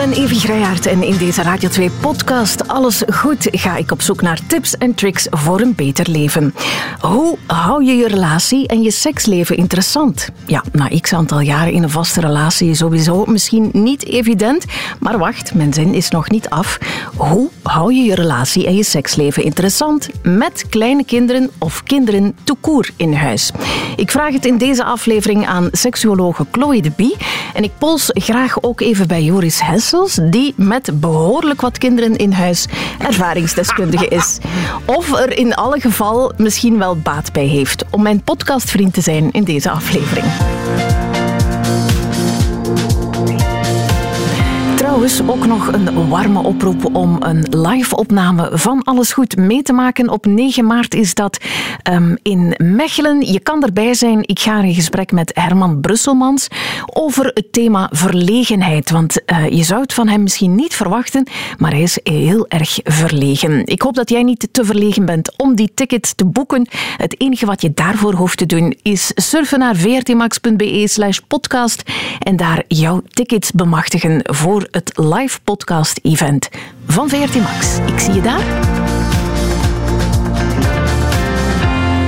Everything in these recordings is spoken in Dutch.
ben Evi Grijaert en in deze Radio 2 podcast Alles Goed ga ik op zoek naar tips en tricks voor een beter leven. Hoe hou je je relatie en je seksleven interessant? Ja, na x aantal jaren in een vaste relatie is sowieso misschien niet evident, maar wacht, mijn zin is nog niet af. Hoe hou je je relatie en je seksleven interessant met kleine kinderen of kinderen toekoer in huis? Ik vraag het in deze aflevering aan seksuologe Chloe de Bie en ik pols graag ook even bij Joris Die met behoorlijk wat kinderen in huis ervaringsdeskundige is. Of er in alle geval misschien wel baat bij heeft om mijn podcastvriend te zijn in deze aflevering. Trouwens, ook nog een warme oproep om een live-opname van Alles Goed mee te maken. Op 9 maart is dat um, in Mechelen. Je kan erbij zijn. Ik ga in gesprek met Herman Brusselmans over het thema verlegenheid. Want uh, je zou het van hem misschien niet verwachten, maar hij is heel erg verlegen. Ik hoop dat jij niet te verlegen bent om die ticket te boeken. Het enige wat je daarvoor hoeft te doen is surfen naar vrtmax.be slash podcast en daar jouw tickets bemachtigen voor het live podcast event van VRT Max. Ik zie je daar.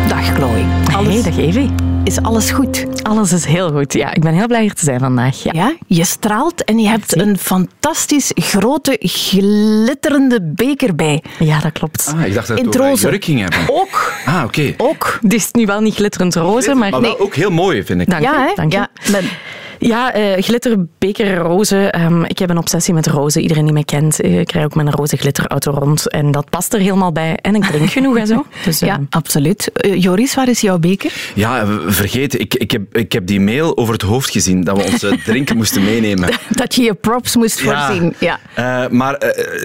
Dag Chloe. Alles... Hey, dag Evie. Is alles goed? Alles is heel goed, ja. Ik ben heel blij hier te zijn vandaag. Ja, ja je straalt en je hebt een fantastisch grote, glitterende beker bij. Ja, dat klopt. Ah, ik dacht dat het een jurk ging hebben. Ook. Ah, oké. Ook. Het is nu wel niet glitterend roze, maar... Maar wel ook heel mooi, vind ik. Dank ja, je. Dank je. Ja, uh, glitter, beker, rozen. Um, ik heb een obsessie met rozen. Iedereen die mij kent, uh, ik rij ook met een roze glitterauto rond. En dat past er helemaal bij. En ik drink genoeg en zo. Dus, ja, uh, absoluut. Joris, waar is jouw beker? Ja, vergeet, ik, ik, heb, ik heb die mail over het hoofd gezien dat we onze drinken moesten meenemen. Dat je je props moest voorzien. Ja. ja. maar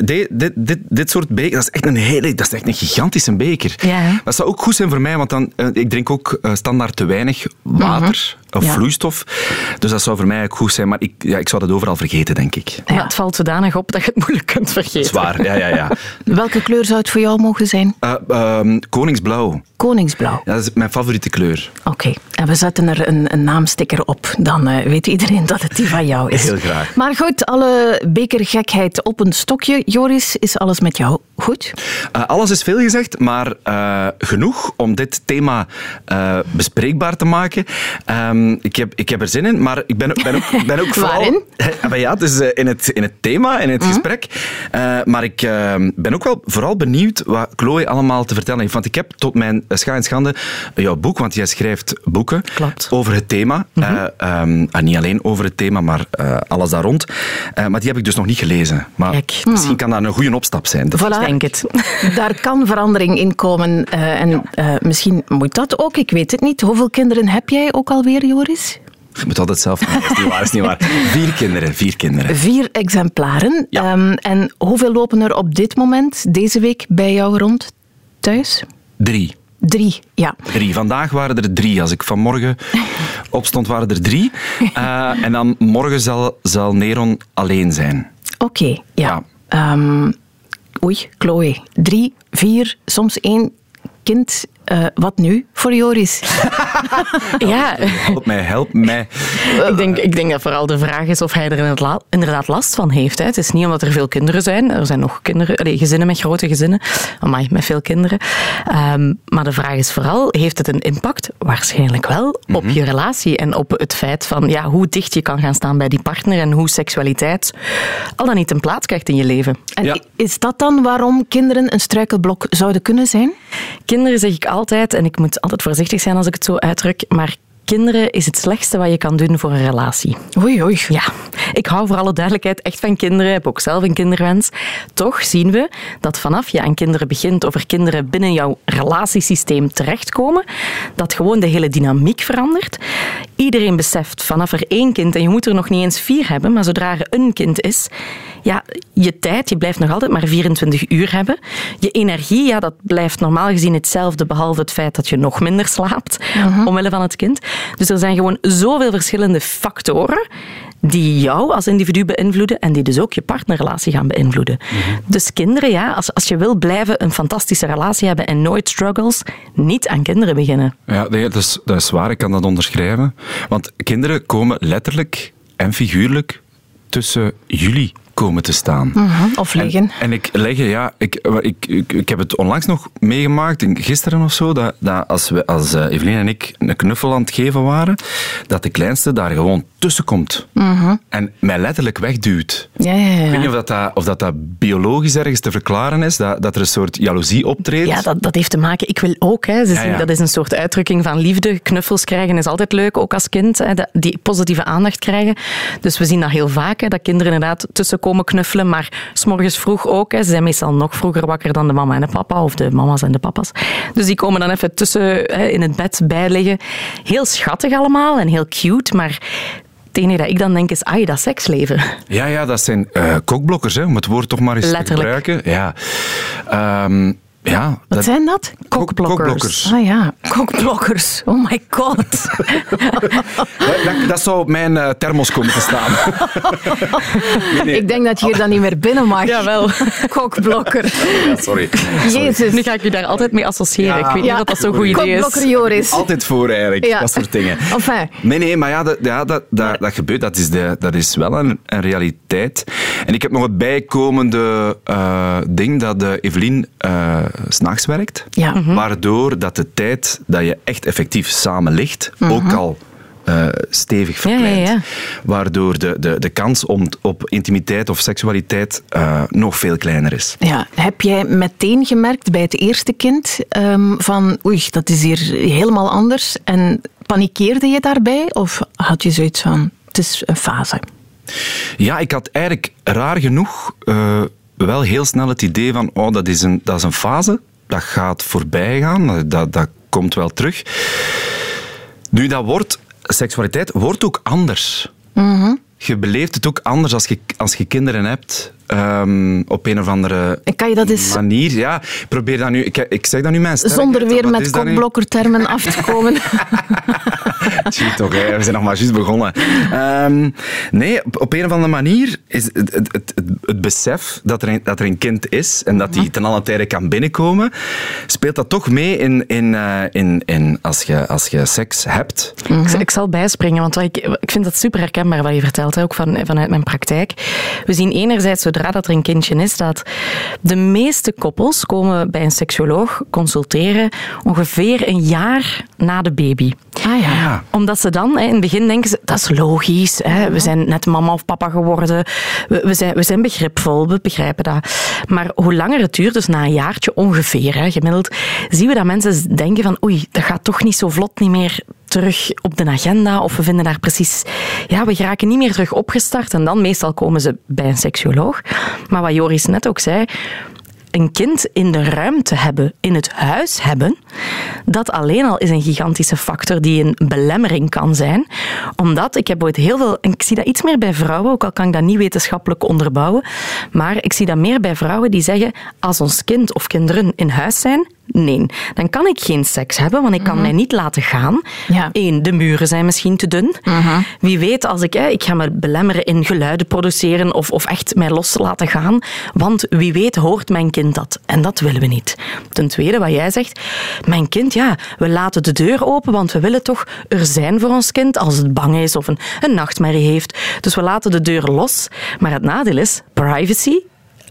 dit, dit, dit, dit soort beker, dat is echt een hele, dat is echt een gigantische beker. Ja. Dat zou ook goed zijn voor mij, want dan, ik drink ook standaard te weinig water. Mm -hmm of ja. vloeistof. Dus dat zou voor mij ook goed zijn, maar ik, ja, ik zou dat overal vergeten, denk ik. Ja, het valt zodanig op dat je het moeilijk kunt vergeten. Zwaar, ja, ja, ja. Welke kleur zou het voor jou mogen zijn? Uh, uh, koningsblauw. Koningsblauw? Ja, dat is mijn favoriete kleur. Oké, okay. en we zetten er een, een naamsticker op. Dan uh, weet iedereen dat het die van jou is. Heel graag. Maar goed, alle bekergekheid op een stokje. Joris, is alles met jou goed? Uh, alles is veel gezegd, maar uh, genoeg om dit thema bespreekbaar te maken. Um, ik, heb, ik heb er zin in, maar ik ben, ben ook, ben ook vooral... Waarin? ja, het is in het, in het thema, in het mm -hmm. gesprek. maar ik ben ook wel vooral benieuwd wat Chloe allemaal te vertellen heeft. Want ik heb tot mijn scha en schande jouw boek, want jij schrijft boeken Klopt. over het thema. Mm -hmm. uh, um, niet alleen over het thema, maar alles daar rond. Maar die heb ik dus nog niet gelezen. Maar Kijk. misschien kan dat een goede opstap zijn. Dat voilà. denk het. Daar kan verandering in komen. en misschien moet dat ook, ik weet het niet. Hoeveel kinderen heb jij ook alweer, Joris? Je moet altijd zelf... Dat is niet waar, is niet waar. Vier kinderen, vier kinderen. Vier exemplaren. Ja. Um, en hoeveel lopen er op dit moment, deze week, bij jou rond thuis? Drie. Drie, ja. Drie. Vandaag waren er drie. Als ik vanmorgen opstond, waren er drie. Uh, en dan morgen zal, zal Neron alleen zijn. Oké, okay, ja. ja. Um, oei, Chloe. Drie, vier, soms één kind. Uh, wat nu voor Joris? ja. Help mij, help mij. Ik denk, ik denk dat vooral de vraag is of hij er inderdaad last van heeft. Hè. Het is niet omdat er veel kinderen zijn. Er zijn nog kinderen, allez, gezinnen met grote gezinnen. Amai, met veel kinderen. Um, maar de vraag is vooral, heeft het een impact? Waarschijnlijk wel. Op mm -hmm. je relatie en op het feit van ja, hoe dicht je kan gaan staan bij die partner en hoe seksualiteit al dan niet een plaats krijgt in je leven. En ja. is dat dan waarom kinderen een struikelblok zouden kunnen zijn? Kinderen zeg ik altijd, en ik moet altijd voorzichtig zijn als ik het zo uitdruk, maar kinderen is het slechtste wat je kan doen voor een relatie. Oei, oei. Ja, ik hou voor alle duidelijkheid echt van kinderen, heb ook zelf een kinderwens. Toch zien we dat vanaf je aan kinderen begint, of er kinderen binnen jouw relatiesysteem terechtkomen, dat gewoon de hele dynamiek verandert. Iedereen beseft vanaf er één kind, en je moet er nog niet eens vier hebben, maar zodra er een kind is, ja, je tijd, je blijft nog altijd maar 24 uur hebben. Je energie, ja, dat blijft normaal gezien hetzelfde, behalve het feit dat je nog minder slaapt, uh -huh. omwille van het kind. Dus er zijn gewoon zoveel verschillende factoren die jou als individu beïnvloeden en die dus ook je partnerrelatie gaan beïnvloeden. Mm -hmm. Dus kinderen, ja, als, als je wil blijven een fantastische relatie hebben en nooit struggles, niet aan kinderen beginnen. Ja, dat is, dat is waar, ik kan dat onderschrijven. Want kinderen komen letterlijk en figuurlijk tussen jullie komen te staan. Mhm, Of liggen. En, en ik leggen, ja, ik, ik, ik, ik heb het onlangs nog meegemaakt, gisteren of zo, dat, dat als, we, als eh, Evelien en ik een knuffel aan het geven waren, dat de kleinste daar gewoon tussen komt en mij letterlijk wegduwt. Ja, ja, ja. Ik weet niet of dat, dat, of dat, dat biologisch ergens te verklaren is, dat, dat er een soort jaloezie optreedt. Ja, dat, dat heeft te maken. Ik wil ook. Hè. Ze zien. Dat is een soort uitdrukking van liefde. Knuffels krijgen is altijd leuk, ook als kind. Hè. Die positieve aandacht krijgen. Dus we zien dat heel vaak. Hè, dat kinderen inderdaad tussen komen knuffelen. Maar s'morgens vroeg ook. Hè. Ze zijn meestal nog vroeger wakker dan de mama en de papa. Of de mama's en de papa's. Dus die komen dan even tussen hè, in het bed bij liggen. Heel schattig allemaal en heel cute. Maar het enige dat ik dan denk is, ai, dat seksleven. Ja, ja, dat zijn eh kokblokkers, hè, om het woord toch maar eens Letterlijk. te gebruiken. Ja, Ehm, ja Wat dat- zijn dat? Kokblokkers. kokblokkers. Ah ja, kokblokkers. Oh my god. Dat, dat, zou op mijn eh, thermos komen te staan. nee, nee. Ik denk dat je hier dan niet meer binnen mag. Jawel. Kokblokker. Ja, sorry. Jezus. Nu ga ik u daar altijd mee associëren. Ik weet niet of dat zo'n goed idee is. Kokblokker Joris. Altijd voor eigenlijk, Ja. dat soort dingen. Enfin, Nee, nee, maar ja, dat, ja, dat, dat, dat gebeurt. Dat is, de, dat is wel een, een realiteit. En ik heb nog het bijkomende eh, ding dat de Evelien eh, s'nachts werkt. Ja. Mhm. Waardoor dat de tijd dat je echt effectief samen ligt, ook al eh, stevig Ja, ja, verkleint. ja. Waardoor de, de, de kans om, op intimiteit of seksualiteit eh, nog veel kleiner is. ja. heb jij meteen gemerkt bij het eerste kind ehm, van oei, dat is hier helemaal anders en panikeerde je daarbij of had je zoiets van het is een fase? Ja, ik had eigenlijk raar genoeg eh, wel heel snel het idee van oh, dat is een, dat is een fase, dat gaat voorbij gaan, dat, dat komt wel terug. Nu, dat wordt, seksualiteit wordt ook anders. Je beleeft het ook anders als je, als je kinderen hebt. Ehm, op een of andere En kan je dat eens manier. Ja, ik probeer dat nu. Ik, ik zeg dat nu mijn sterkheid, zonder weer met kokblokkertermen af te komen? Toch, hè? we zijn nog maar juist begonnen. Ehm, nee, op, op een of andere manier is het, het, het, het, het besef dat er, een, dat er een kind is en dat die ten alle tijde kan binnenkomen, speelt dat toch mee in, in, eh, in, in als, je, als je seks hebt. Ik, ik zal bijspringen, want wat ik, ik vind dat super herkenbaar wat je vertelt, hè, ook van, vanuit mijn praktijk. We zien enerzijds, zodra dat er een kindje is, dat de meeste koppels komen bij een seksuoloog consulteren ongeveer een jaar na de baby. Ah ja. Ja. Omdat ze dan, hè, in het begin denken ze, dat is logisch. Hè, we zijn net mama of papa geworden. We, we, zijn, we zijn begripvol, we begrijpen dat. Maar hoe langer het duurt, dus na een jaartje ongeveer, hè, gemiddeld, zien we dat mensen denken van oei, dat gaat toch niet zo vlot niet meer terug op de agenda. Of we vinden daar precies... Ja, we geraken niet meer terug opgestart. En dan meestal komen ze bij een seksuoloog. Maar wat Joris net ook zei een kind in de ruimte hebben, in het huis hebben, dat alleen al is een gigantische factor die een belemmering kan zijn. Omdat, ik heb ooit heel veel, ik zie dat iets meer bij vrouwen, ook al kan ik dat niet wetenschappelijk onderbouwen, maar ik zie dat meer bij vrouwen die zeggen, als ons kind of kinderen in huis zijn, nee, dan kan ik geen seks hebben, want ik kan mij niet laten gaan. Ja. Eén, de muren zijn misschien te dun. Wie weet, als ik, hè, ik ga me belemmeren in geluiden produceren of, of echt mij los laten gaan, want wie weet hoort mijn kind dat. En dat willen we niet. Ten tweede, wat jij zegt, mijn kind, ja, we laten de deur open, want we willen toch er zijn voor ons kind als het bang is of een, een nachtmerrie heeft. Dus we laten de deur los. Maar het nadeel is, privacy,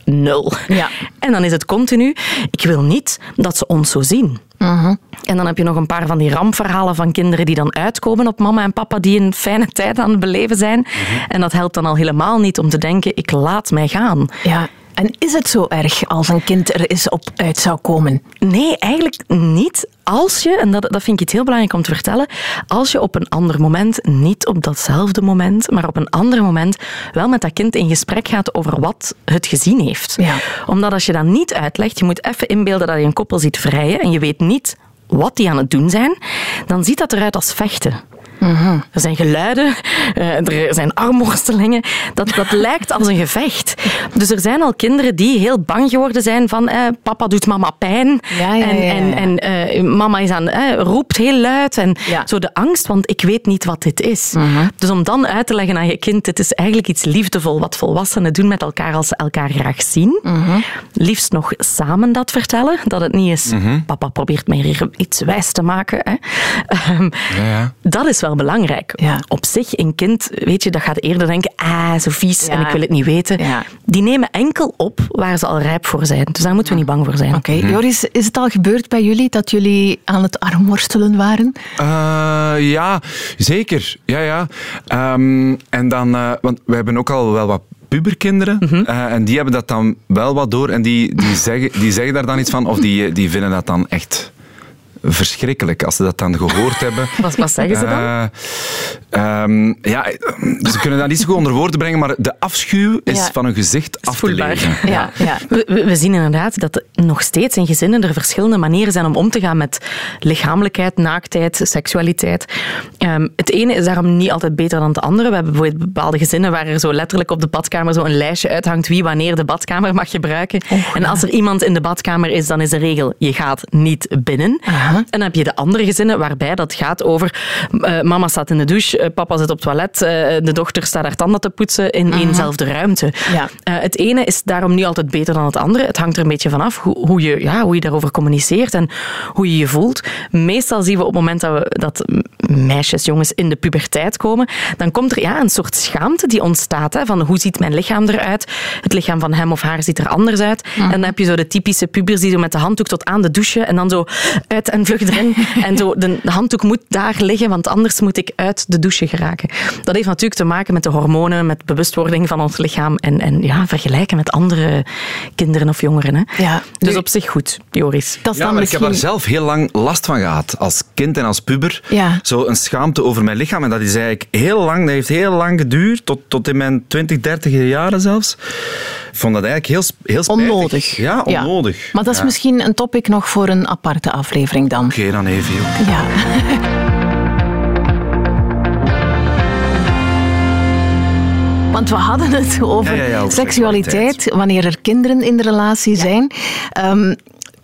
nul. Ja. En dan is het continu, ik wil niet dat ze ons zo zien. En dan heb je nog een paar van die rampverhalen van kinderen die dan uitkomen op mama en papa die een fijne tijd aan het beleven zijn. En dat helpt dan al helemaal niet om te denken, ik laat mij gaan. ja. En is het zo erg als een kind er eens op uit zou komen? Nee, eigenlijk niet. Als je, en dat, dat vind ik iets heel belangrijk om te vertellen, als je op een ander moment, niet op datzelfde moment, maar op een ander moment, wel met dat kind in gesprek gaat over wat het gezien heeft. Ja. Omdat als je dat niet uitlegt, je moet even inbeelden dat je een koppel ziet vrijen en je weet niet wat die aan het doen zijn, dan ziet dat eruit als vechten. Er zijn geluiden, eh, er zijn armworstelingen. Dat, dat lijkt als een gevecht. Dus er zijn al kinderen die heel bang geworden zijn van eh, papa doet mama pijn. Ja, ja, en ja, ja. en, en eh, mama is aan, eh, roept heel luid. En Ja. zo de angst, want ik weet niet wat dit is. Mhm. Dus om dan uit te leggen aan je kind, dit is eigenlijk iets liefdevol wat volwassenen doen met elkaar als ze elkaar graag zien. Mhm. Liefst nog samen dat vertellen. Dat het niet is, papa probeert mij hier iets wijs te maken. Hè. Ehm, Ja, ja. dat is wel wel belangrijk. Ja. Op zich, een kind, weet je, dat gaat eerder denken, ah, zo vies Ja. en ik wil het niet weten. Ja. Die nemen enkel op waar ze al rijp voor zijn. Dus daar moeten we niet bang voor zijn. Oké, Joris, is het al gebeurd bij jullie dat jullie aan het armworstelen waren? Eh, ja, zeker. Ja, ja. Ehm, en dan, eh, want we hebben ook al wel wat puberkinderen. eh, en die hebben dat dan wel wat door. En die, die, zeggen, die zeggen daar dan iets van. Of die, die vinden dat dan echt verschrikkelijk als ze dat dan gehoord hebben. Wat, wat zeggen ze dan? Eh, ehm, ja, ze kunnen dat niet zo goed onder woorden brengen, maar de afschuw is Ja. van hun gezicht af te lezen. Ja, ja. We, we- zien inderdaad dat er nog steeds in gezinnen er verschillende manieren zijn om om te gaan met lichamelijkheid, naaktheid, seksualiteit. Ehm, het ene is daarom niet altijd beter dan het andere. We hebben bijvoorbeeld bepaalde gezinnen waar er zo letterlijk op de badkamer zo een lijstje uithangt wie wanneer de badkamer mag gebruiken. en als er iemand in de badkamer is, dan is de regel, je gaat niet binnen. En dan heb je de andere gezinnen waarbij dat gaat over eh, mama staat in de douche, eh, papa zit op het toilet, eh, de dochter staat haar tanden te poetsen in éénzelfde ruimte. Ja. Het ene is daarom niet altijd beter dan het andere. Het hangt er een beetje vanaf hoe, hoe, je, ja, hoe je daarover communiceert en hoe je je voelt. Meestal zien we op het moment dat, we, dat meisjes, jongens in de puberteit komen, dan komt er ja, een soort schaamte die ontstaat. Hè, van hoe ziet mijn lichaam eruit? Het lichaam van hem of haar ziet er anders uit. En dan heb je zo de typische pubers die zo met de handdoek tot aan de douche en dan zo uit en vlug erin. en zo, de, de handdoek moet daar liggen, want anders moet ik uit de douche geraken. Dat heeft natuurlijk te maken met de hormonen, met bewustwording van ons lichaam en, en ja, vergelijken met andere kinderen of jongeren. Hè. Ja. Dus Nu- op zich goed, Joris. Dat is Ja, dan maar ik heb daar zelf heel lang last van gehad. Als kind en als puber. Ja. Zo een schaamte over mijn lichaam. En dat is eigenlijk heel lang, dat heeft heel lang geduurd. Tot, tot in mijn 20, 30 jaren zelfs. Ik vond dat eigenlijk heel, heel spijtig. Onnodig. Ja, onnodig. Maar dat is Ja. misschien een topic nog voor een aparte aflevering dan. Oké, dan even. Ja. Want we hadden het over, Ja, ja, ja, over seksualiteit, seksualiteit. wanneer er kinderen in de relatie zijn. Ehm,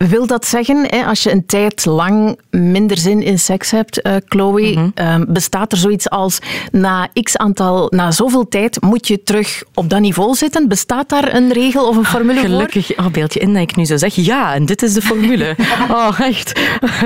wil dat zeggen, hè, als je een tijd lang minder zin in seks hebt, eh, Chloe, ehm, bestaat er zoiets als na x aantal, na zoveel tijd moet je terug op dat niveau zitten? Bestaat daar een regel of een formule voor? Gelukkig, oh, beeld je in dat ik nu zo zeg, ja, en dit is de formule. Oh, echt.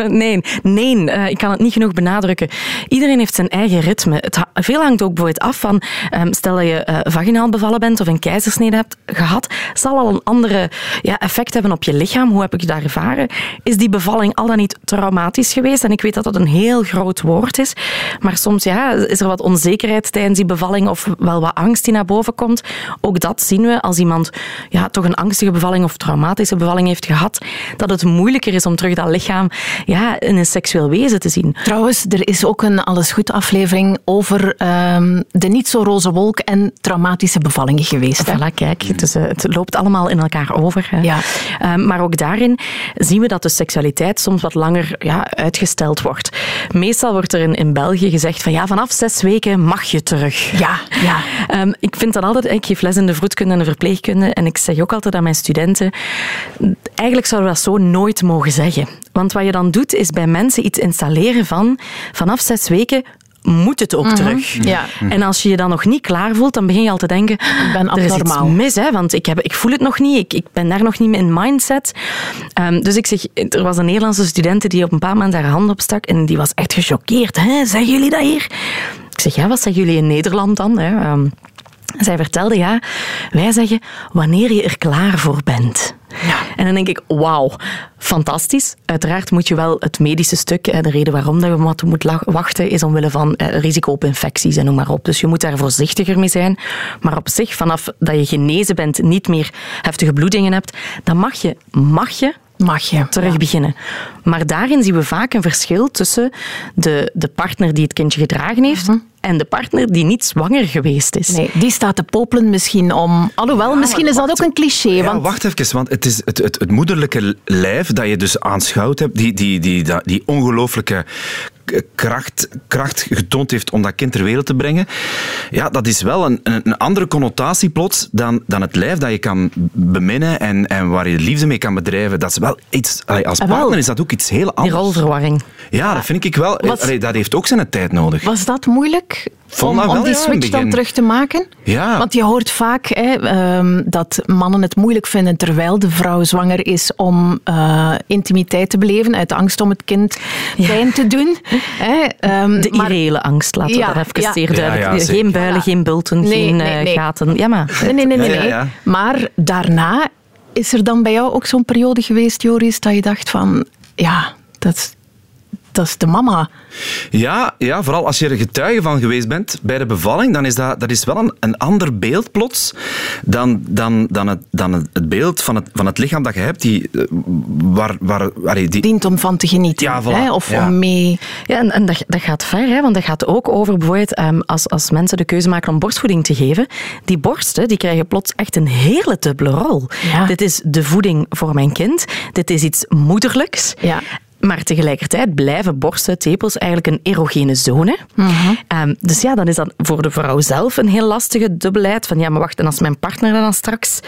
Nee, nee, eh, ik kan het niet genoeg benadrukken. Iedereen heeft zijn eigen ritme. Het veel hangt ook bijvoorbeeld af van, ehm, stel dat je eh, vaginaal bevallen bent of een keizersnede hebt gehad, zal al een andere ja, effect hebben op je lichaam. Hoe heb ik daar ervaren? Is die bevalling al dan niet traumatisch geweest? En ik weet dat dat een heel groot woord is, maar soms ja, is er wat onzekerheid tijdens die bevalling of wel wat angst die naar boven komt. Ook dat zien we als iemand ja, toch een angstige bevalling of traumatische bevalling heeft gehad, dat het moeilijker is om terug dat lichaam ja, in een seksueel wezen te zien. Trouwens, er is ook een Alles Goed aflevering over ehm, de niet zo roze wolk en traumatische bevallingen geweest. Voilà, kijk, dus, eh, het loopt allemaal in elkaar over. hè. Ja. Ehm, maar ook daarin zien we dat de seksualiteit soms wat langer ja, uitgesteld wordt. Meestal wordt er in, in België gezegd van ja, vanaf zes weken mag je terug. Ja, ja. Ehm, ik vind dat altijd, ik geef les in de vroedkunde en de verpleegkunde en ik zeg ook altijd aan mijn studenten, eigenlijk zouden we dat zo nooit mogen zeggen. Want wat je dan doet, is bij mensen iets installeren van vanaf zes weken moet het ook terug. Mhm. Ja. En als je je dan nog niet klaar voelt, dan begin je al te denken, Ik ben er is iets abnormaal. mis, hè, want ik, heb, ik voel het nog niet, ik, ik ben daar nog niet mee in mindset. Ehm, dus ik zeg, er was een Nederlandse student die op een paar maanden haar hand opstak en die was echt gechoqueerd. Hè? Zeggen jullie dat hier? Ik zeg, ja, wat zeggen jullie in Nederland dan? Hè? Ehm, zij vertelde, ja, wij zeggen wanneer je er klaar voor bent. En dan denk ik, wauw, fantastisch. Uiteraard moet je wel het medische stuk, de reden waarom dat je wat moet wachten, is omwille van eh, risico op infecties en noem maar op. Dus je moet daar voorzichtiger mee zijn. Maar op zich, vanaf dat je genezen bent, niet meer heftige bloedingen hebt, dan mag je, mag je Mag je. terug beginnen. Maar daarin zien we vaak een verschil tussen de, de partner die het kindje gedragen heeft en de partner die niet zwanger geweest is. Nee, die staat te popelen misschien om... Alhoewel, misschien is dat ook een cliché. Ja, want wacht even, want het is het, het, het moederlijke lijf dat je dus aanschouwd hebt, die, die, die, die, die ongelooflijke kracht, kracht getoond heeft om dat kind ter wereld te brengen, ja, dat is wel een, een, een andere connotatie plots dan, dan het lijf dat je kan beminnen en, en waar je liefde mee kan bedrijven. Dat is wel iets, als Ah, partner is dat ook iets heel Die anders. rolverwarring. Ja, dat vind ik wel. Allee, dat heeft ook zijn tijd nodig. was dat moeilijk? Vond om, om wel, die switch dan terug te maken? Ja. Want je hoort vaak hè, ehm, dat mannen het moeilijk vinden terwijl de vrouw zwanger is om eh, intimiteit te beleven uit angst om het kind pijn te doen. Hè, um, de irreële angst, laten we ja, dat even ja. zeer duidelijk. geen builen, geen bulten, geen nee, nee. gaten. Ja, maar. Nee, nee, nee. nee, Maar daarna is er dan bij jou ook zo'n periode geweest, Joris, dat je dacht van, ja, dat, dat is de mama. Ja, ja, vooral als je er getuige van geweest bent bij de bevalling, dan is dat, dat is wel een, een ander beeld plots dan, dan, dan, het, dan het beeld van het, van het lichaam dat je hebt, die, eh, waar, waar, waar die... dient om van te genieten. Ja, hè, of om mee... Ja, en, en dat, dat gaat ver, hè, want dat gaat ook over bijvoorbeeld um, als, als mensen de keuze maken om borstvoeding te geven. Die borsten die krijgen plots echt een hele dubbele rol. Dit is de voeding voor mijn kind. Dit is iets moederlijks. Ja. Maar tegelijkertijd blijven borsten, tepels eigenlijk een erogene zone. Mhm. Ehm, dus ja, dan is dat voor de vrouw zelf een heel lastige dubbelheid. Van ja, maar wacht, en als mijn partner dan straks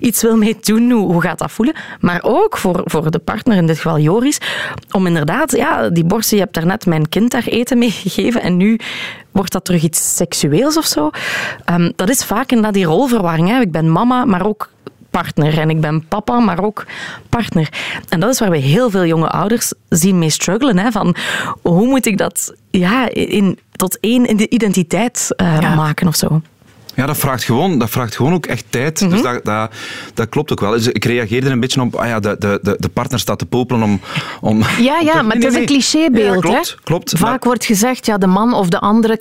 iets wil mee doen, hoe, hoe gaat dat voelen? Maar ook voor, voor de partner, in dit geval Joris, om inderdaad, ja, die borsten, je hebt daarnet mijn kind daar eten mee gegeven en nu wordt dat terug iets seksueels of zo. Um, dat is vaak inderdaad die rolverwarring. Hè. Ik ben mama, maar ook partner. En ik ben papa, maar ook partner. En dat is waar we heel veel jonge ouders zien mee struggelen. Hè, van hoe moet ik dat ja, in, tot één identiteit uh, maken of zo. Ja, dat vraagt gewoon, dat vraagt gewoon ook echt tijd. Dus mhm. dat, dat, dat, klopt ook wel. Dus ik reageerde een beetje op, ah ja, de, de, de partner staat te popelen om... om ja, ja, maar het is een clichébeeld. Ja, klopt, klopt. Vaak wordt gezegd, ja, de man of de andere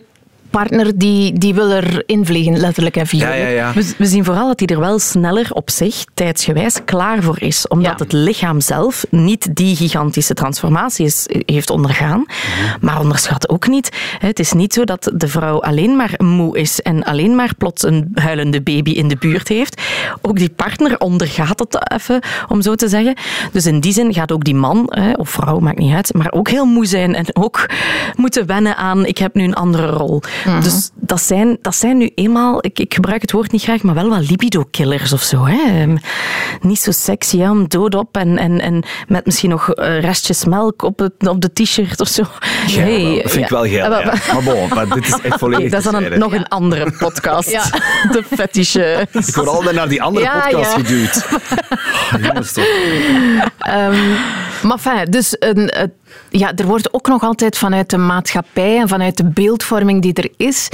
partner die, die wil er invliegen, letterlijk en figuurlijk. Ja, ja, ja. We, we, zien vooral dat hij er wel sneller op zich, tijdsgewijs, klaar voor is. Omdat het lichaam zelf niet die gigantische transformatie is, heeft ondergaan. Mhm. Maar onderschat ook niet. Het is niet zo dat de vrouw alleen maar moe is en alleen maar plots een huilende baby in de buurt heeft. Ook die partner ondergaat het even, om zo te zeggen. Dus in die zin gaat ook die man, of vrouw, maakt niet uit, maar ook heel moe zijn en ook moeten wennen aan ik heb nu een andere rol. Dus dat zijn, dat zijn nu eenmaal, ik, ik gebruik het woord niet graag, maar wel wat libido-killers of zo. Hè. Ehm, niet zo sexy, hè, dood op en, en, en met misschien nog eh, restjes melk op, het, op de t-shirt of zo. Ja, hey, dat vind ik wel geil. Ja. Maar bon, maar dit is echt volledig Dat is dan een, nog een andere podcast. De fetische. Ik word altijd naar die andere podcast geduwd. Oh, jongens toch. Um, maar fijn, dus een, ja, er wordt ook nog altijd vanuit de maatschappij en vanuit de beeldvorming die er is.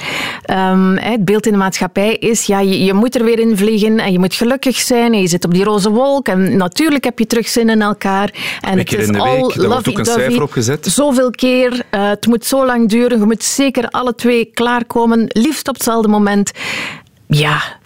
Um, het beeld in de maatschappij is, ja, je, je, moet er weer in vliegen en je moet gelukkig zijn en je zit op die roze wolk en natuurlijk heb je terug zin in elkaar. En het is al daar wordt ook een cijfer op gezet. Zoveel keer, uh, het moet zo lang duren, je moet zeker alle twee klaarkomen, liefst op hetzelfde moment. Ja,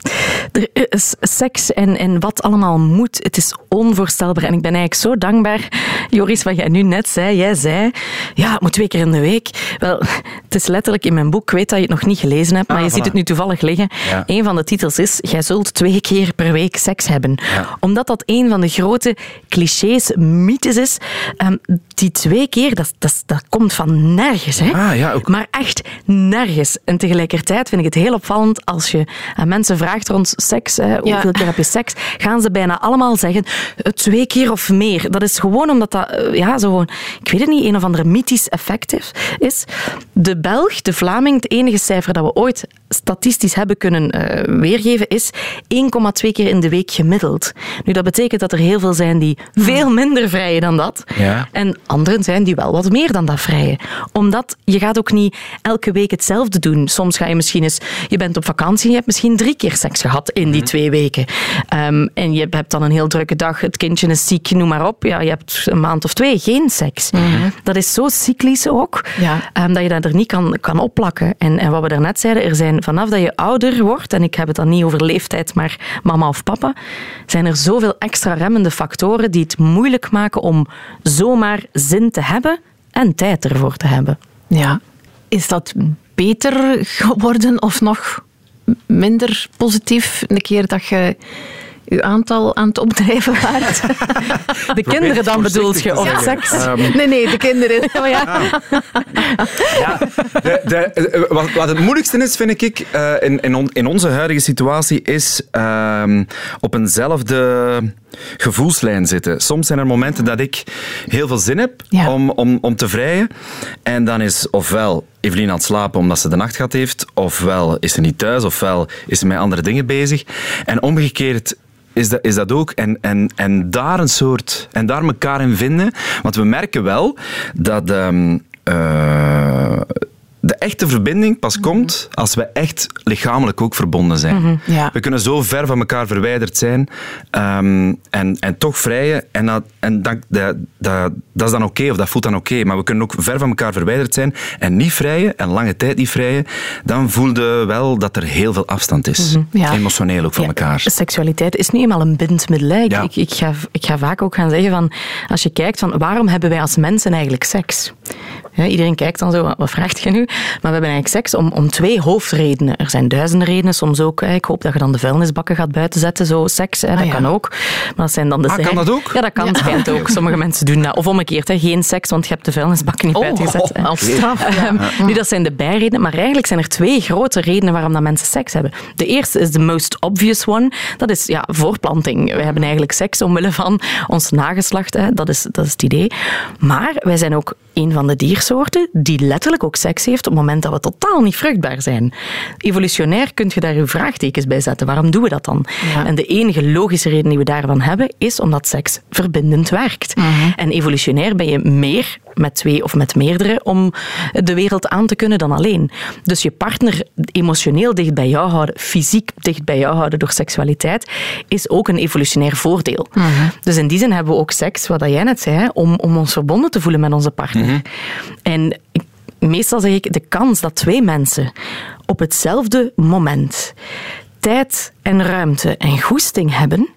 er is seks en, en wat allemaal moet. Het is onvoorstelbaar. En ik ben eigenlijk zo dankbaar, Joris, wat jij nu net zei. Jij zei, ja, het moet twee keer in de week. Wel, het is letterlijk in mijn boek. Ik weet dat je het nog niet gelezen hebt, maar ah, je ziet het nu toevallig liggen. Ja. Een van de titels is, jij zult twee keer per week seks hebben. Omdat dat een van de grote clichés, mythes is. Um, die twee keer, dat, dat, dat komt van nergens. Hè? Ah, ja, ook. Maar echt nergens. En tegelijkertijd vind ik het heel opvallend als je aan mensen vraagt rond seks, hè, hoeveel keer heb je seks, gaan ze bijna allemaal zeggen eh, twee keer of meer. Dat is gewoon omdat dat, eh, ja, zo ik weet het niet, een of andere mythisch effect is. De Belg, de Vlaming, het enige cijfer dat we ooit statistisch hebben kunnen uh, weergeven, is 1,2 keer in de week gemiddeld. Nu, dat betekent dat er heel veel zijn die veel minder vrijen dan dat. Ja. En anderen zijn die wel wat meer dan dat vrijen. Omdat je gaat ook niet elke week hetzelfde doen. Soms ga je misschien eens, je bent op vakantie en je hebt misschien drie keer seks gehad in die mhm. twee weken. Um, en je hebt dan een heel drukke dag, het kindje is ziek, noem maar op. Ja, je hebt een maand of twee geen seks. Mhm. Dat is zo cyclisch ook, ja. um, dat je dat er niet kan, kan opplakken. En, en wat we daarnet zeiden, er zijn vanaf dat je ouder wordt, en ik heb het dan niet over leeftijd, maar mama of papa, zijn er zoveel extra remmende factoren die het moeilijk maken om zomaar zin te hebben en tijd ervoor te hebben. Ja. Is dat beter geworden of nog minder positief een keer dat je uw aantal aan het opdrijven waard? De kinderen dan bedoelt je, of seks? Ehm, nee, nee, de kinderen. Oh, ja. ja de, de, eh, wat, wat, het moeilijkste is, vind ik, uh, in, in, in, onze huidige situatie, is uh, op eenzelfde gevoelslijn zitten. Soms zijn er momenten dat ik heel veel zin heb om, om, om te vrijen. En dan is ofwel Evelien aan het slapen omdat ze de nacht gehad heeft, ofwel is ze niet thuis, ofwel is ze met andere dingen bezig. En omgekeerd is dat, is dat ook. En, en, en daar een soort. En daar elkaar in vinden. Want we merken wel dat. Um, eh, de echte verbinding pas komt als we echt lichamelijk ook verbonden zijn. Ja. We kunnen zo ver van elkaar verwijderd zijn ehm, en, en toch vrijen. En, dat, en dat, dat, dat, dat is dan oké, of dat voelt dan oké. Maar we kunnen ook ver van elkaar verwijderd zijn en niet vrijen, en lange tijd niet vrijen. Dan voelde wel dat er heel veel afstand is. Ja. Emotioneel ook van Ja, elkaar. Seksualiteit is nu eenmaal een bindmiddel. Ik, ik, ik, ga, ik ga vaak ook gaan zeggen van, als je kijkt van waarom hebben wij als mensen eigenlijk seks? Ja, iedereen kijkt dan zo, wat- vraagt je nu? Maar we hebben eigenlijk seks om, om twee hoofdredenen. Er zijn duizenden redenen, soms ook. Ik hoop dat je dan de vuilnisbakken gaat buiten zetten, zo seks, hè, dat ja. kan ook. Maar dat zijn dan de Ah, kan dat ook? Ja, dat kan, schijnt ook. Sommige mensen doen dat. Of omgekeerd, hè, geen seks, want je hebt de vuilnisbakken niet buiten gezet. Oh, als straf. Ehm, nu, dat zijn de bijredenen, maar eigenlijk zijn er twee grote redenen waarom dat mensen seks hebben. De eerste is de most obvious one. Dat is ja, voorplanting. Wij hebben eigenlijk seks omwille van ons nageslacht. Hè. Dat, is, dat is het idee. Maar wij zijn ook een van de diersoorten die letterlijk ook seks heeft op het moment dat we totaal niet vruchtbaar zijn. Evolutionair kun je daar uw vraagtekens bij zetten. Waarom doen we dat dan? Ja. En de enige logische reden die we daarvan hebben, is omdat seks verbindend werkt. En evolutionair ben je meer met twee of met meerdere om de wereld aan te kunnen dan alleen. Dus je partner emotioneel dicht bij jou houden, fysiek dicht bij jou houden door seksualiteit, is ook een evolutionair voordeel. Dus in die zin hebben we ook seks, wat jij net zei, om, om ons verbonden te voelen met onze partner. En ik- meestal zeg ik, de kans dat twee mensen op hetzelfde moment tijd en ruimte en goesting hebben,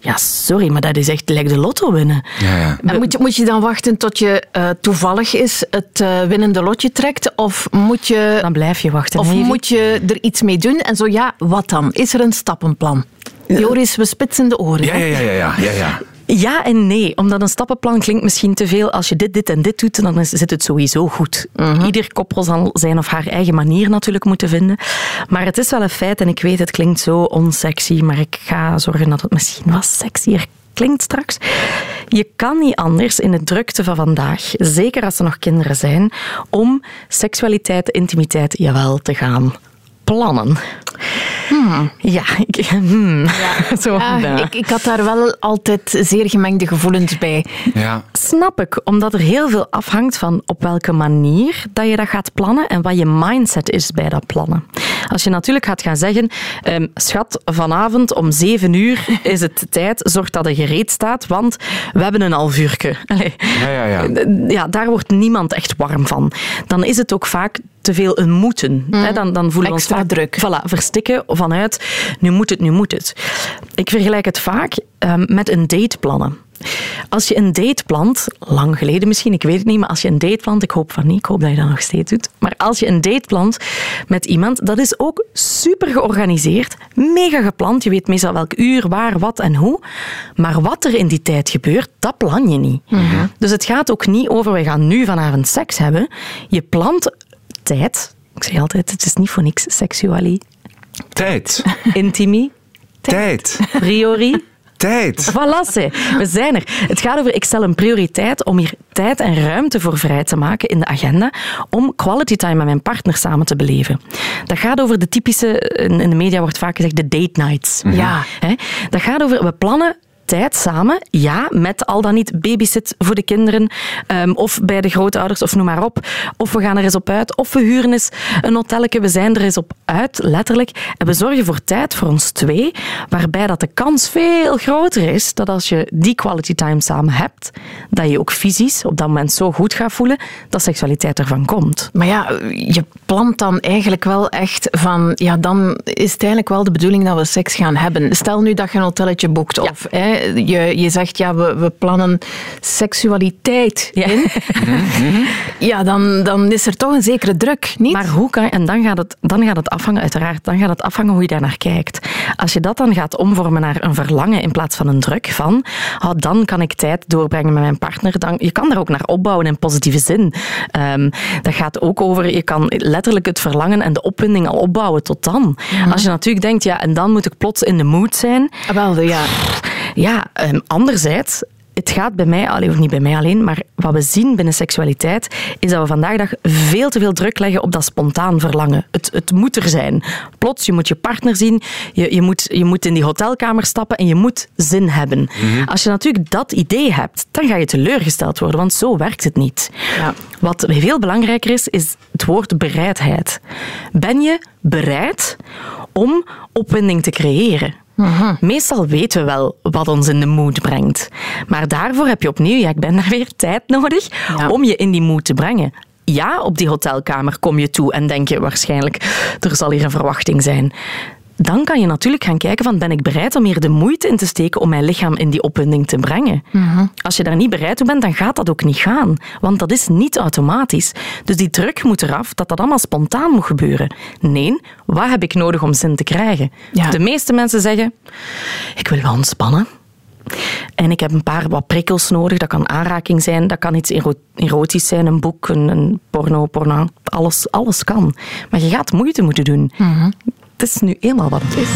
ja, sorry, maar dat is echt lijkt de lotto winnen. Ja, ja. En moet, je, moet je dan wachten tot je eh, toevallig is het eh, winnende lotje trekt? Of moet je, Dan blijf je wachten. of moet je er iets mee doen? En zo ja, wat dan? Is er een stappenplan? Joris, we spitsen de oren. Ja, ja, ja, ja, ja, ja. Ja en nee, omdat een stappenplan klinkt misschien te veel. Als je dit, dit en dit doet, dan zit het sowieso goed. Ieder koppel zal zijn of haar eigen manier natuurlijk moeten vinden. Maar het is wel een feit, en ik weet, het klinkt zo onsexy, maar ik ga zorgen dat het misschien wat sexier klinkt straks. Je kan niet anders in de drukte van vandaag, zeker als er nog kinderen zijn, om seksualiteit, intimiteit, jawel, te gaan plannen. Ja, ik, hmm. Zo, Ja, ja. ik, ik had daar wel altijd zeer gemengde gevoelens bij. ja. Snap ik, omdat er heel veel afhangt van op welke manier dat je dat gaat plannen en wat je mindset is bij dat plannen. Als je natuurlijk gaat gaan zeggen, ehm, schat, vanavond om zeven uur is het tijd, zorg dat er gereed staat, want we hebben een half uurtje. Ja, ja, ja. ja, daar wordt niemand echt warm van. Dan is het ook vaak te veel een moeten. Hè, Dan, dan voelen we ons Extra vaak, druk. Voilà, verstikken vanuit, nu moet het, nu moet het. Ik vergelijk het vaak ehm, met een date plannen. Als je een date plant, lang geleden misschien, ik weet het niet, maar als je een date plant, ik hoop van niet, ik hoop dat je dat nog steeds doet, maar als je een date plant met iemand, dat is ook super georganiseerd, mega gepland, je weet meestal welk uur, waar, wat en hoe, maar wat er in die tijd gebeurt, dat plan je niet. Dus het gaat ook niet over, we gaan nu vanavond seks hebben, je plant tijd, ik zeg altijd, het is niet voor niks seksuali, Tijd. intimi, Tijd. priori, Tijd. Voilà, ze. we zijn er. Het gaat over, ik stel een prioriteit om hier tijd en ruimte voor vrij te maken in de agenda om quality time met mijn partner samen te beleven. Dat gaat over de typische, in in de media wordt vaak gezegd, de date nights. Ja. Hè? Dat gaat over, we plannen tijd samen, ja, met al dan niet babysit voor de kinderen, ehm, of bij de grootouders, of noem maar op. Of we gaan er eens op uit, of we huren eens een hotelletje, we zijn er eens op uit, letterlijk. En we zorgen voor tijd voor ons twee, waarbij dat de kans veel groter is dat als je die quality time samen hebt, dat je ook fysisch op dat moment zo goed gaat voelen, dat seksualiteit ervan komt. Maar ja, je plant dan eigenlijk wel echt van... Ja, dan is het eigenlijk wel de bedoeling dat we seks gaan hebben. Stel nu dat je een hotelletje boekt. Of hè, je, je zegt, ja, we, we plannen seksualiteit Ja. in. Ja, dan, dan is er toch een zekere druk, niet? Maar hoe kan en dan gaat, het, dan gaat het afhangen, uiteraard, dan gaat het afhangen hoe je daar naar kijkt. Als je dat dan gaat omvormen naar een verlangen in plaats van een druk van, oh, dan kan ik tijd doorbrengen met mijn partner. Dan, je kan daar ook naar opbouwen in positieve zin. Ehm, dat gaat ook over, je kan letterlijk het verlangen en de opwinding al opbouwen tot dan. Als je natuurlijk denkt, ja, en dan moet ik plots in de mood zijn, Ah, Wel, ja. Ja, ehm, anderzijds het gaat bij mij, of niet bij mij alleen, maar wat we zien binnen seksualiteit, is dat we vandaag dag veel te veel druk leggen op dat spontaan verlangen. Het, het moet er zijn. Plots, je moet je partner zien, je, je, moet, je moet in die hotelkamer stappen en je moet zin hebben. Als je natuurlijk dat idee hebt, dan ga je teleurgesteld worden, want zo werkt het niet. Ja. Wat veel belangrijker is, is het woord bereidheid. Ben je bereid om opwinding te creëren? Meestal weten we wel wat ons in de mood brengt. Maar daarvoor heb je opnieuw, ja, ik ben daar weer tijd nodig Ja. om je in die mood te brengen. Ja, op die hotelkamer kom je toe en denk je waarschijnlijk, er zal hier een verwachting zijn. Dan kan je natuurlijk gaan kijken van, ben ik bereid om hier de moeite in te steken om mijn lichaam in die opwinding te brengen? Als je daar niet bereid toe bent, dan gaat dat ook niet gaan. Want dat is niet automatisch. Dus die druk moet eraf dat dat allemaal spontaan moet gebeuren. Nee, wat heb ik nodig om zin te krijgen? Ja. De meeste mensen zeggen, ik wil wel ontspannen. En ik heb een paar wat prikkels nodig. Dat kan aanraking zijn, dat kan iets ero- erotisch zijn, een boek, een, een porno, porno. Alles, alles kan. Maar je gaat moeite moeten doen. Het is nu eenmaal wat het is.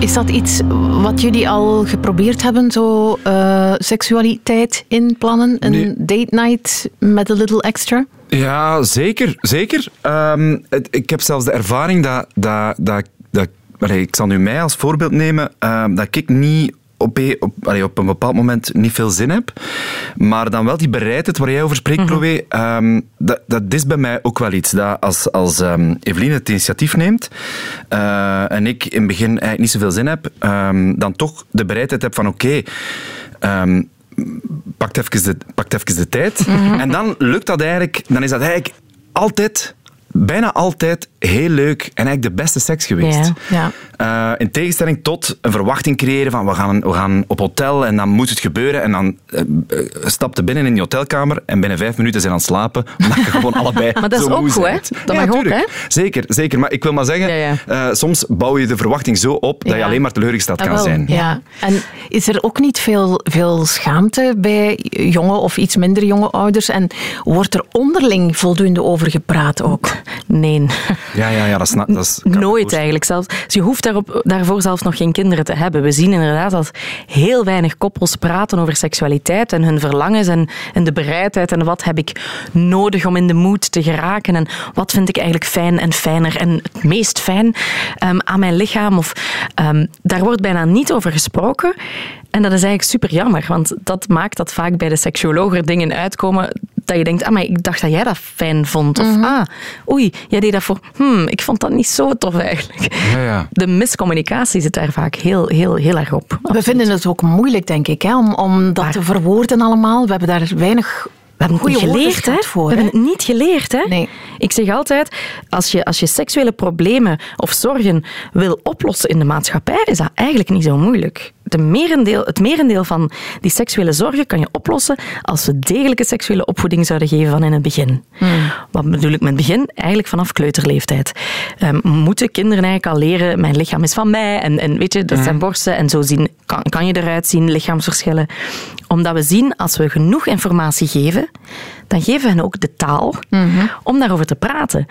Is dat iets wat jullie al geprobeerd hebben, zo eh, seksualiteit inplannen? Een Nee. date night met a little extra? Ja, zeker. zeker. Ehm, het- ik heb zelfs de ervaring dat... dat, dat, dat allee, ik zal nu mij als voorbeeld nemen. ehm, dat ik niet op, een- op, allee, op een bepaald moment niet veel zin heb. Maar dan wel die bereidheid waar jij over spreekt, Chloe. ehm, dat, dat is bij mij ook wel iets. Dat als als ehm, Evelien het initiatief neemt eh, en ik in het begin eigenlijk niet zoveel zin heb, ehm, dan toch de bereidheid heb van oké... ehm, pakt even de, pakt even de tijd. En dan lukt dat eigenlijk, dan is dat eigenlijk altijd, bijna altijd heel leuk en eigenlijk de beste seks geweest. Ja. Eh, in tegenstelling tot een verwachting creëren van we gaan, we gaan op hotel en dan moet het gebeuren en dan eh, eh, stapte binnen in die hotelkamer en binnen vijf minuten zijn aan het slapen omdat je gewoon allebei Maar dat is ook goed, hè? Dat Ja, mag ook, tuurlijk. Zeker, zeker. Maar ik wil maar zeggen, soms bouw je de verwachting zo op dat je alleen maar teleurgesteld Ah, kan zijn. Ja. En is er ook niet veel, veel schaamte bij jonge of iets minder jonge ouders? En wordt er onderling voldoende over gepraat ook? Nee. Ja, ja, ja, dat is... Dat is Nooit eigenlijk zelfs. Dus je hoeft daarop, daarvoor zelfs nog geen kinderen te hebben. We zien inderdaad dat heel weinig koppels praten over seksualiteit en hun verlangens en, en de bereidheid en wat heb ik nodig om in de mood te geraken en wat vind ik eigenlijk fijn en fijner en het meest fijn ehm, aan mijn lichaam. Of, ehm, daar wordt bijna niet over gesproken. En dat is eigenlijk super jammer, want dat maakt dat vaak bij de seksuoloog er dingen uitkomen dat je denkt, ah, maar ik dacht dat jij dat fijn vond. Of, ah, oei, jij deed dat voor, hmm, ik vond dat niet zo tof eigenlijk. Ja, ja. De miscommunicatie zit daar vaak heel, heel, heel erg op. We vinden het ook moeilijk, denk ik, hè, om, om dat Maar- te verwoorden allemaal. We hebben daar weinig We hebben het niet geleerd, hè? voor. we hebben het niet geleerd, hè? Nee. Ik zeg altijd, als je, als je seksuele problemen of zorgen wil oplossen in de maatschappij, is dat eigenlijk niet zo moeilijk. De merendeel, het merendeel van die seksuele zorgen kan je oplossen als we degelijke seksuele opvoeding zouden geven van in het begin. Wat bedoel ik met begin? Eigenlijk vanaf kleuterleeftijd. Ehm, moeten kinderen eigenlijk al leren, mijn lichaam is van mij en, en weet je, dat zijn borsten en zo zien, kan, kan je eruit zien, lichaamsverschillen. Omdat we zien, als we genoeg informatie geven, dan geven we hen ook de taal om daarover te praten.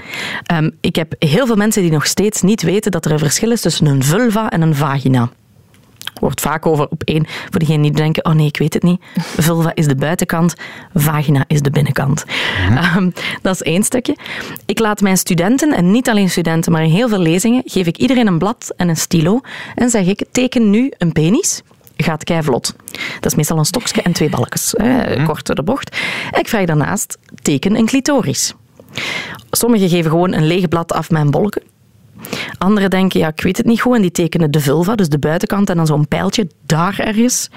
Ehm, ik heb heel veel mensen die nog steeds niet weten dat er een verschil is tussen een vulva en een vagina. Wordt vaak over op één, voor degenen die denken, oh nee, ik weet het niet. Vulva is de buitenkant, vagina is de binnenkant. Ehm, dat is één stukje. Ik laat mijn studenten, en niet alleen studenten, maar in heel veel lezingen, geef ik iedereen een blad en een stilo en zeg ik, teken nu een penis gaat keivlot. Dat is meestal een stokje en twee balkjes, hè, kort door de bocht. En ik vraag daarnaast, teken een clitoris. Sommigen geven gewoon een leeg blad af met een bolken. Anderen denken, ja, ik weet het niet goed, en die tekenen de vulva, dus de buitenkant, en dan zo'n pijltje daar ergens.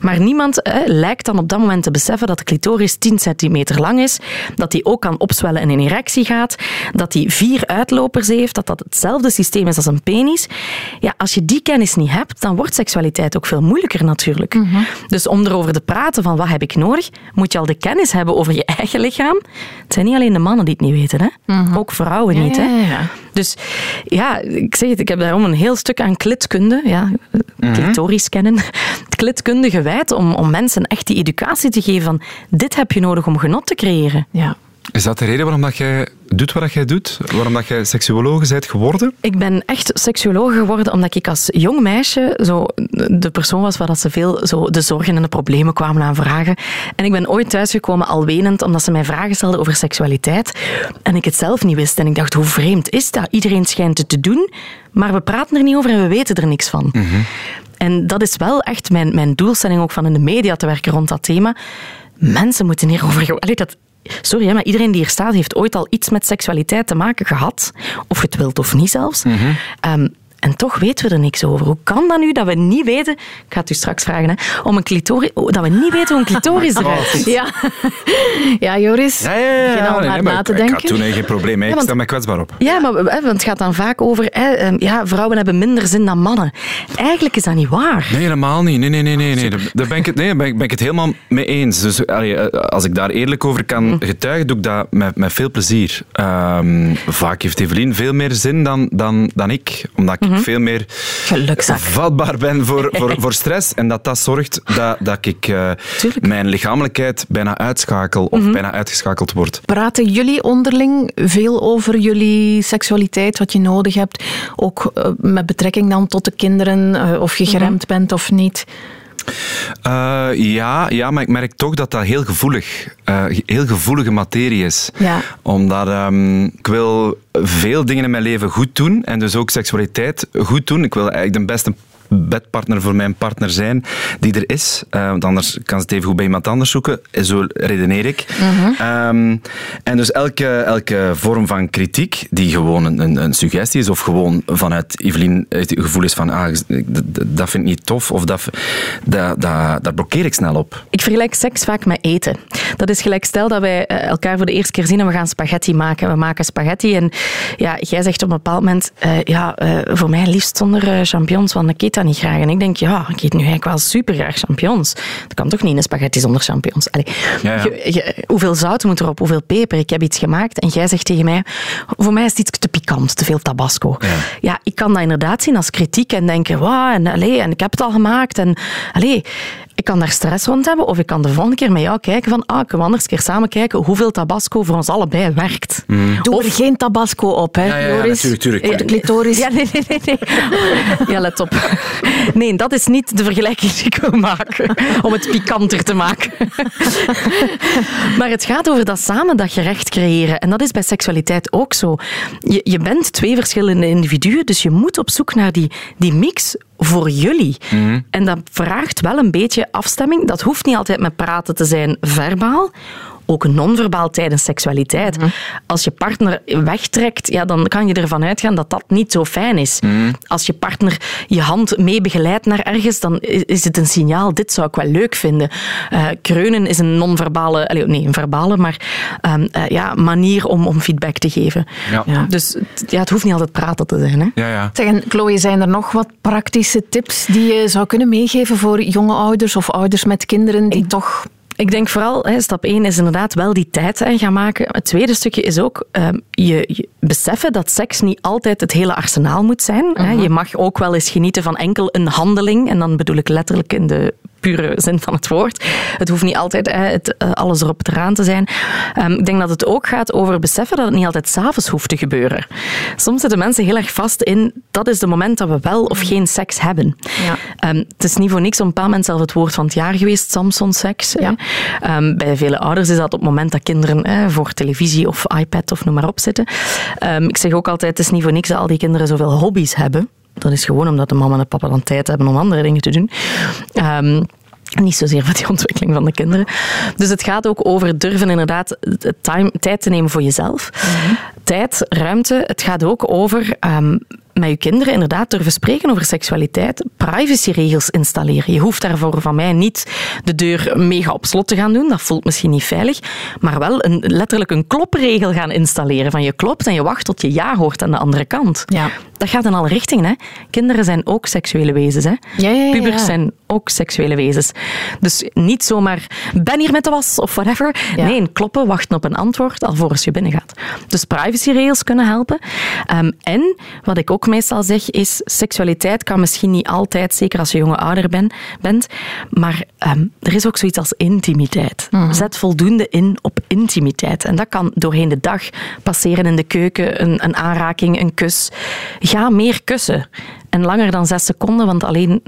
Maar niemand hè, lijkt dan op dat moment te beseffen dat de clitoris 10 centimeter lang is, dat die ook kan opzwellen en in erectie gaat, dat die vier uitlopers heeft, dat dat hetzelfde systeem is als een penis. Ja, als je die kennis niet hebt, dan wordt seksualiteit ook veel moeilijker natuurlijk. Dus om erover te praten van wat heb ik nodig, moet je al de kennis hebben over je eigen lichaam. Het zijn niet alleen de mannen die het niet weten, hè? ook vrouwen niet. Hè? Ja, ja, ja. Dus ja, ik zeg het, ik heb daarom een heel stuk aan klitkunde, ja, clitoris kennen, klitkunde gewijd om, om mensen echt die educatie te geven van dit heb je nodig om genot te creëren. Ja. Is dat de reden waarom dat jij doet wat jij doet? Waarom dat jij seksuoloog bent geworden? Ik ben echt seksuoloog geworden omdat ik als jong meisje zo de persoon was waar dat ze veel zo de zorgen en de problemen kwamen aan vragen. En ik ben ooit thuisgekomen al wenend omdat ze mij vragen stelden over seksualiteit. En ik het zelf niet wist. En ik dacht, hoe vreemd is dat? Iedereen schijnt het te doen, maar we praten er niet over en we weten er niks van. En dat is wel echt mijn, mijn doelstelling ook van in de media te werken rond dat thema. Mensen moeten hierover... Allee, dat, Sorry, maar iedereen die hier staat heeft ooit al iets met seksualiteit te maken gehad. Of je het wilt of niet zelfs. Ehm, en toch weten we er niks over. Hoe kan dat nu dat we niet weten... Ik ga het u straks vragen, hè, om een clitoris... Dat we niet weten hoe een clitoris eruit ziet. Ja, ja Joris, Ja, ja, nee, nee, na ik- te Ik denken. had toen geen probleem mee. Ja, Ik stel mij kwetsbaar op. Ja, maar hè, want het gaat dan vaak over... Hè, ehm, ja, vrouwen hebben minder zin dan mannen. Eigenlijk is dat niet waar. Nee, helemaal niet. Nee, nee, nee. nee, nee. Daar, ben ik het, nee, ben ik, ben ik het helemaal mee eens. Dus allee, eh, als ik daar eerlijk over kan getuigen, doe ik dat met, met veel plezier. Ehm, vaak heeft Evelien veel meer zin dan, dan, dan ik. Omdat ik veel meer Gelukzak. vatbaar ben voor, voor, voor stress. En dat dat zorgt dat, dat ik eh, mijn lichamelijkheid bijna uitschakel of bijna uitgeschakeld word. Praten jullie onderling veel over jullie seksualiteit, wat je nodig hebt? Ook eh, met betrekking dan tot de kinderen, eh, of je geremd bent of niet? Eh, ja, ja, maar ik merk toch dat dat heel gevoelig, eh, heel gevoelige materie is. Ja. Omdat ehm, ik wil veel dingen in mijn leven goed doen en dus ook seksualiteit goed doen. Ik wil eigenlijk de beste bedpartner voor mijn partner zijn die er is. Eh, want anders kan ze het even goed bij iemand anders zoeken. Zo redeneer ik. Ehm, en dus elke, elke vorm van kritiek die gewoon een, een, suggestie is of gewoon vanuit Evelien het gevoel is van ah, dat vind ik niet tof of dat, dat, dat, daar blokkeer ik snel op. Ik vergelijk seks vaak met eten. Dat is gelijk, stel dat wij eh, elkaar voor de eerste keer zien en we gaan spaghetti maken. We maken spaghetti en ja, jij zegt op een bepaald moment, eh, ja, eh, voor mij liefst zonder champignons, want ik eet dat niet graag. En ik denk, ja, ik eet nu eigenlijk wel super graag champignons. Dat kan toch niet, een spaghetti zonder champignons? Allee, Ja, ja. je- je- hoeveel zout moet erop, hoeveel peper? Ik heb iets gemaakt en jij zegt tegen mij, voor mij is het iets te pikant, te veel tabasco. Ja. Ja, ik kan dat inderdaad zien als kritiek en denken, wauw, en, allee, en ik heb het al gemaakt. En, allee, ik kan daar stress rond hebben, of ik kan de volgende keer met jou kijken van, ah, kunnen we anders een keer samen kijken hoeveel tabasco voor ons allebei werkt. Doe er geen tabasco op, hè, Ja, ja, ja, Joris? natuurlijk, tuurlijk. Op de clitoris. Ja, nee, nee, nee, nee. Ja, let op. Nee, dat is niet de vergelijking die ik wil maken. Om het pikanter te maken. Maar het gaat over dat samen dat gerecht creëren. En dat is bij seksualiteit ook zo. Je, je bent twee verschillende individuen, dus je moet op zoek naar die, die mix voor jullie. En dat vraagt wel een beetje afstemming. Dat hoeft niet altijd met praten te zijn verbaal. Ook non-verbaal tijdens seksualiteit. Als je partner wegtrekt, ja, dan kan je ervan uitgaan dat dat niet zo fijn is. Als je partner je hand mee begeleidt naar ergens, dan is het een signaal, dit zou ik wel leuk vinden. Eh, kreunen is een non-verbale, nee, een verbale, maar ehm, eh, ja, manier om, om feedback te geven. Ja. Ja. Dus het- ja, het hoeft niet altijd praten te zijn. Hè? Ja, ja. Zeg, en Chloe, zijn er nog wat praktische tips die je zou kunnen meegeven voor jonge ouders of ouders met kinderen die toch... Ik denk vooral, hè, stap 1 is inderdaad wel die tijd hè, gaan maken. Het tweede stukje is ook ehm, je, je beseffen dat seks niet altijd het hele arsenaal moet zijn. hè. Je mag ook wel eens genieten van enkel een handeling. En dan bedoel ik letterlijk in de pure zin van het woord. Het hoeft niet altijd hè, het, eh, alles erop eraan te zijn. Ehm, ik denk dat het ook gaat over beseffen dat het niet altijd s'avonds hoeft te gebeuren. Soms zitten mensen heel erg vast in dat is de moment dat we wel of geen seks hebben. Ja. Ehm, het is niet voor niks op een bepaald moment zelf het woord van het jaar geweest, Samson-seks. Ja. Ehm, bij vele ouders is dat op het moment dat kinderen hè, voor televisie of iPad of noem maar op zitten. Ik zeg ook altijd, het is niet voor niks dat al die kinderen zoveel hobby's hebben. Dat is gewoon omdat de mama en de papa dan tijd hebben om andere dingen te doen. Ehm, niet zozeer voor die ontwikkeling van de kinderen. Dus het gaat ook over durven inderdaad time, tijd te nemen voor jezelf. Tijd, ruimte. Het gaat ook over ehm, met je kinderen inderdaad durven spreken over seksualiteit. Privacyregels installeren. Je hoeft daarvoor van mij niet de deur mega op slot te gaan doen. Dat voelt misschien niet veilig. Maar wel een, letterlijk een klopregel gaan installeren. Van je klopt en je wacht tot je ja hoort aan de andere kant. Ja. Dat gaat in alle richtingen. Hè. Kinderen zijn ook seksuele wezens. Hè. Ja, ja, ja, Pubers zijn ook seksuele wezens. Dus niet zomaar, ben hier met de was of whatever. Nee, kloppen, wachten op een antwoord alvorens je binnengaat. Dus privacyregels kunnen helpen. Ehm, en wat ik ook meestal zeg is, seksualiteit kan misschien niet altijd, zeker als je jonge ouder ben, bent, maar ehm, er is ook zoiets als intimiteit. Mhm. Zet voldoende in op intimiteit. En dat kan doorheen de dag passeren in de keuken, een, een aanraking, een kus. Ga meer kussen. En langer dan zes seconden, want alleen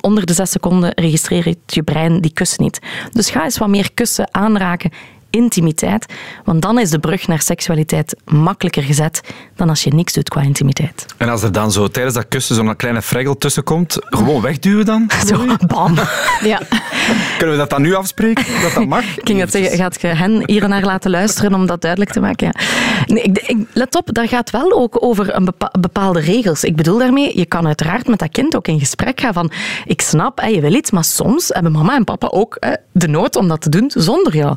onder de zes seconden registreert je brein die kus niet. Dus ga eens wat meer kussen, aanraken, intimiteit. Want dan is de brug naar seksualiteit makkelijker gezet dan als je niks doet qua intimiteit. En als er dan zo tijdens dat kussen zo'n kleine freggel tussen komt, gewoon wegduwen dan? Zo, bam. Ja. Kunnen we dat dan nu afspreken? Dat dat mag? Ik ging het zeggen, gaat je hen hier naar laten luisteren om dat duidelijk te maken? Ja. Nee, ik, ik- let op, dat gaat wel ook over een bepa- bepaalde regels. Ik bedoel daarmee, je kan uiteraard met dat kind ook in gesprek gaan van ik snap, hè, je wil iets, maar soms hebben mama en papa ook hè, de nood om dat te doen zonder jou.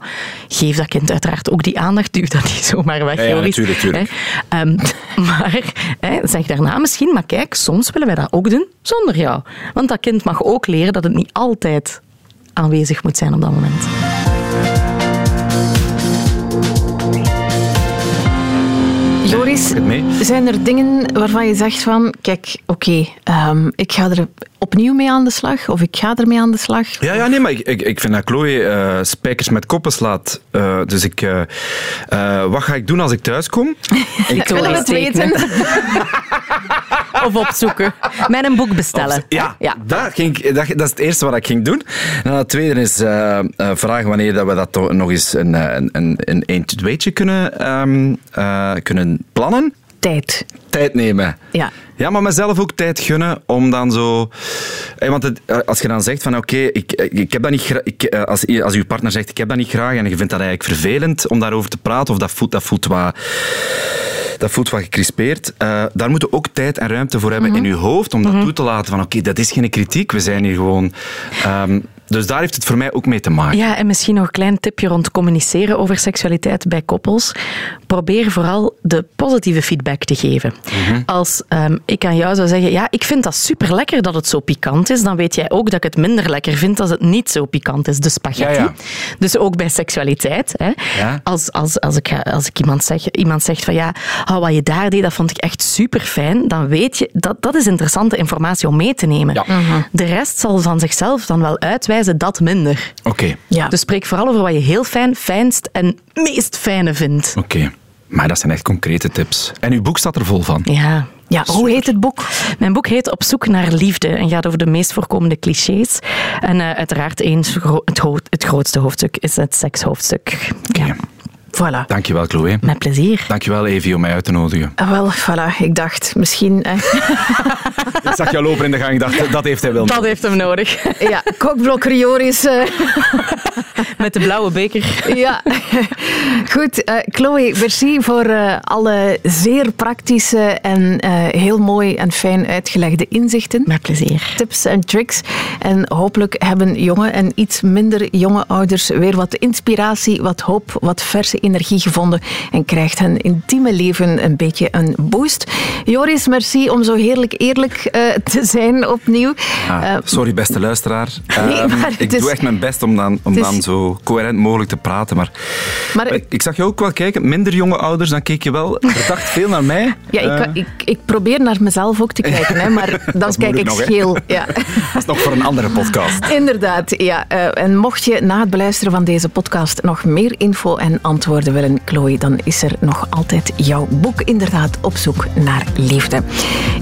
Geef dat kind uiteraard ook die aandacht, duw dat niet zomaar weg. Ja, natuurlijk, tuurlijk. Hè. Ehm, maar hè, zeg daarna misschien, maar kijk, soms willen wij dat ook doen zonder jou. Want dat kind mag ook leren dat het niet altijd aanwezig moet zijn op dat moment. Joris, zijn er dingen waarvan je zegt van, kijk, oké, ehm, ik ga er opnieuw mee aan de slag of ik ga ermee aan de slag? Ja, ja, nee, maar ik, ik, ik vind dat Chloe eh, spijkers met koppen slaat. Eh, dus ik, eh, eh, wat ga ik doen als ik thuis kom? Ik wil het weten. Of opzoeken. Met een boek bestellen. Ja, Ja. Dat, ging, dat, dat is het eerste wat ik ging doen. En dan het tweede is eh, eh, vragen wanneer dat we dat toch nog eens een, eh, een, een, een 1 2 kunnen, ehm, eh, kunnen plannen. Tijd. Tijd nemen. Ja. Ja, maar mezelf ook tijd gunnen om dan zo... Eh, Want het, eh, als je dan zegt van oké, ik, ik heb dat niet gra- ik, eh, als, als uw partner zegt ik heb dat niet graag en je vindt dat eigenlijk vervelend om daarover te praten of dat voelt, dat voelt wat... Dat voelt wat gecrispeerd. Eh, daar moeten ook tijd en ruimte voor hebben in je hoofd om dat toe te laten van oké, dat is geen kritiek, we zijn hier gewoon... ehm, dus daar heeft het voor mij ook mee te maken. Ja, en misschien nog een klein tipje rond communiceren over seksualiteit bij koppels. Probeer vooral de positieve feedback te geven. Als ehm, ik aan jou zou zeggen, ja, ik vind dat super lekker dat het zo pikant is, dan weet jij ook dat ik het minder lekker vind als het niet zo pikant is, de spaghetti. Ja, ja. Dus ook bij seksualiteit. Hè. Ja. Als, als, als ik, als ik iemand, zeg, iemand zegt van ja, oh, wat je daar deed, dat vond ik echt super fijn, dan weet je, dat, dat is interessante informatie om mee te nemen. Ja. De rest zal van zichzelf dan wel uitwijzen dat minder. Oké, Ja. Dus spreek vooral over wat je heel fijn, fijnst en meest fijne vindt. oké. Maar dat zijn echt concrete tips. En uw boek staat er vol van. Ja. Ja, hoe heet het boek? Mijn boek heet Op zoek naar liefde en gaat over de meest voorkomende clichés. En eh, uiteraard eens, gro- het, gro- het grootste hoofdstuk is het sekshoofdstuk. Ja, Voilà. Dankjewel, Chloe. met plezier. Dankjewel, Evie, om mij uit te nodigen. Ah, Wel, voilà. Ik dacht, misschien... eh, Ik zag jou lopen in de gang. Ik dacht, dat heeft hij wel. Dat heeft hem nodig. ja, kokblokker Joris. eh, Met de blauwe beker. ja. Goed, eh, Chloe, merci voor eh, alle zeer praktische en eh, heel mooi en fijn uitgelegde inzichten. Met plezier. tips en tricks. En hopelijk hebben jonge en iets minder jonge ouders weer wat inspiratie, wat hoop, wat verse energie gevonden en krijgt hun intieme leven een beetje een boost. Joris, merci om zo heerlijk eerlijk eh, te zijn opnieuw. Ah, Eh, sorry, beste luisteraar. Nee, Ehm, maar ik is- doe echt mijn best om dan, om dan zo coherent mogelijk te praten. Maar, maar ik, ik zag je ook wel kijken, minder jonge ouders, dan keek je wel verdacht veel naar mij. ja, ik, Eh, ik, ik probeer naar mezelf ook te kijken, hè, maar dan kijk ik nog, scheel. Ja. dat is nog voor een andere podcast. Inderdaad, ja. Eh, en mocht je na het beluisteren van deze podcast nog meer info en antwoorden willen, Chloe, dan is er nog altijd jouw boek inderdaad op zoek naar liefde.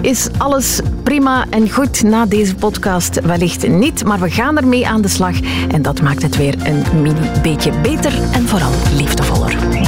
Is alles prima en goed na deze podcast? Wellicht niet, maar we gaan ermee aan de slag en dat maakt het weer een mini beetje beter en vooral liefdevoller.